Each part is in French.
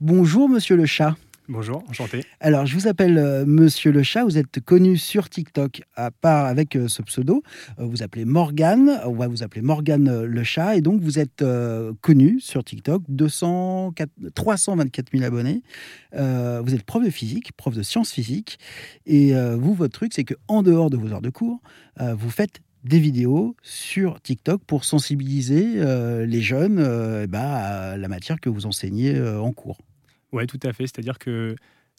Bonjour, monsieur le chat. Bonjour, enchanté. Alors, je vous appelle euh, Monsieur le Chat. Vous êtes connu sur TikTok, à part avec euh, ce pseudo. Euh, vous appelez Morgane. On va vous appeler Morgane le Chat. Et donc, vous êtes connu sur TikTok. 200, 4 324 000 abonnés. Vous êtes prof de physique, prof de sciences physiques. Et vous, votre truc, c'est qu'en dehors de vos heures de cours, vous faites des vidéos sur TikTok pour sensibiliser les jeunes ben, à la matière que vous enseignez en cours. Ouais, tout à fait. C'est-à-dire que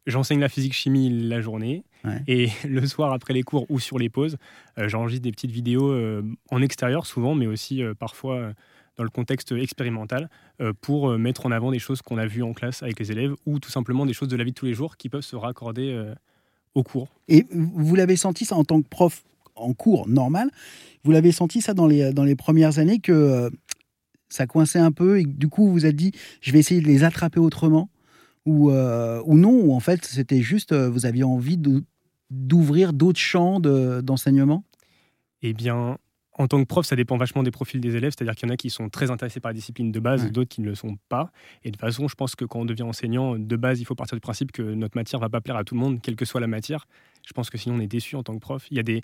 j'enseigne la physique-chimie la journée Ouais. et le soir après les cours ou sur les pauses, euh, j'enregistre des petites vidéos euh, en extérieur souvent, mais aussi euh, parfois dans le contexte expérimental pour mettre en avant des choses qu'on a vues en classe avec les élèves ou tout simplement des choses de la vie de tous les jours qui peuvent se raccorder au cours. Et vous l'avez senti ça en tant que prof en cours normal? Vous l'avez senti ça dans les, dans les premières années que ça coinçait un peu et du coup vous vous êtes dit je vais essayer de les attraper autrement? Ou, euh, ou non Ou en fait c'était juste euh, vous aviez envie d'ouvrir d'autres champs de- d'enseignement? Eh bien, en tant que prof, ça dépend vachement des profils des élèves. C'est-à-dire qu'il y en a qui sont très intéressés par la discipline de base, Ouais. d'autres qui ne le sont pas. Et de toute façon, je pense que quand on devient enseignant, de base, il faut partir du principe que notre matière va pas plaire à tout le monde, quelle que soit la matière. Je pense que sinon, on est déçu en tant que prof. Il y a des,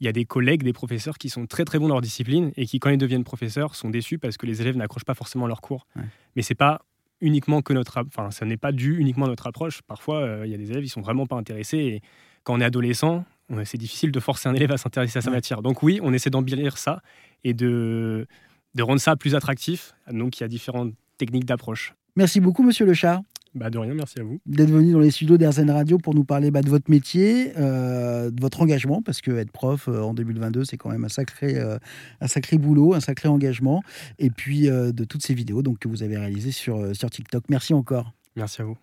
il y a des collègues, des professeurs qui sont très très bons dans leur discipline et qui, quand ils deviennent professeurs, sont déçus parce que les élèves n'accrochent pas forcément leurs cours. Ouais. Mais c'est pas uniquement que notre, enfin, ça n'est pas dû uniquement à notre approche. Parfois, euh, il y a des élèves, ils sont vraiment pas intéressés. Et quand on est adolescent, c'est difficile de forcer un élève à s'intéresser à sa matière. Donc oui, on essaie d'embellir ça et de, de rendre ça plus attractif. Donc il y a différentes techniques d'approche. Merci beaucoup monsieur le chat Bah, de rien, merci à vous. d'être venu dans les studios d'Airzen Radio pour nous parler bah, de votre métier, euh, de votre engagement, parce que être prof euh, en 2022, c'est quand même un sacré, euh, un sacré boulot, un sacré engagement, et puis euh, de toutes ces vidéos donc, que vous avez réalisées sur, sur TikTok. Merci encore. Merci à vous.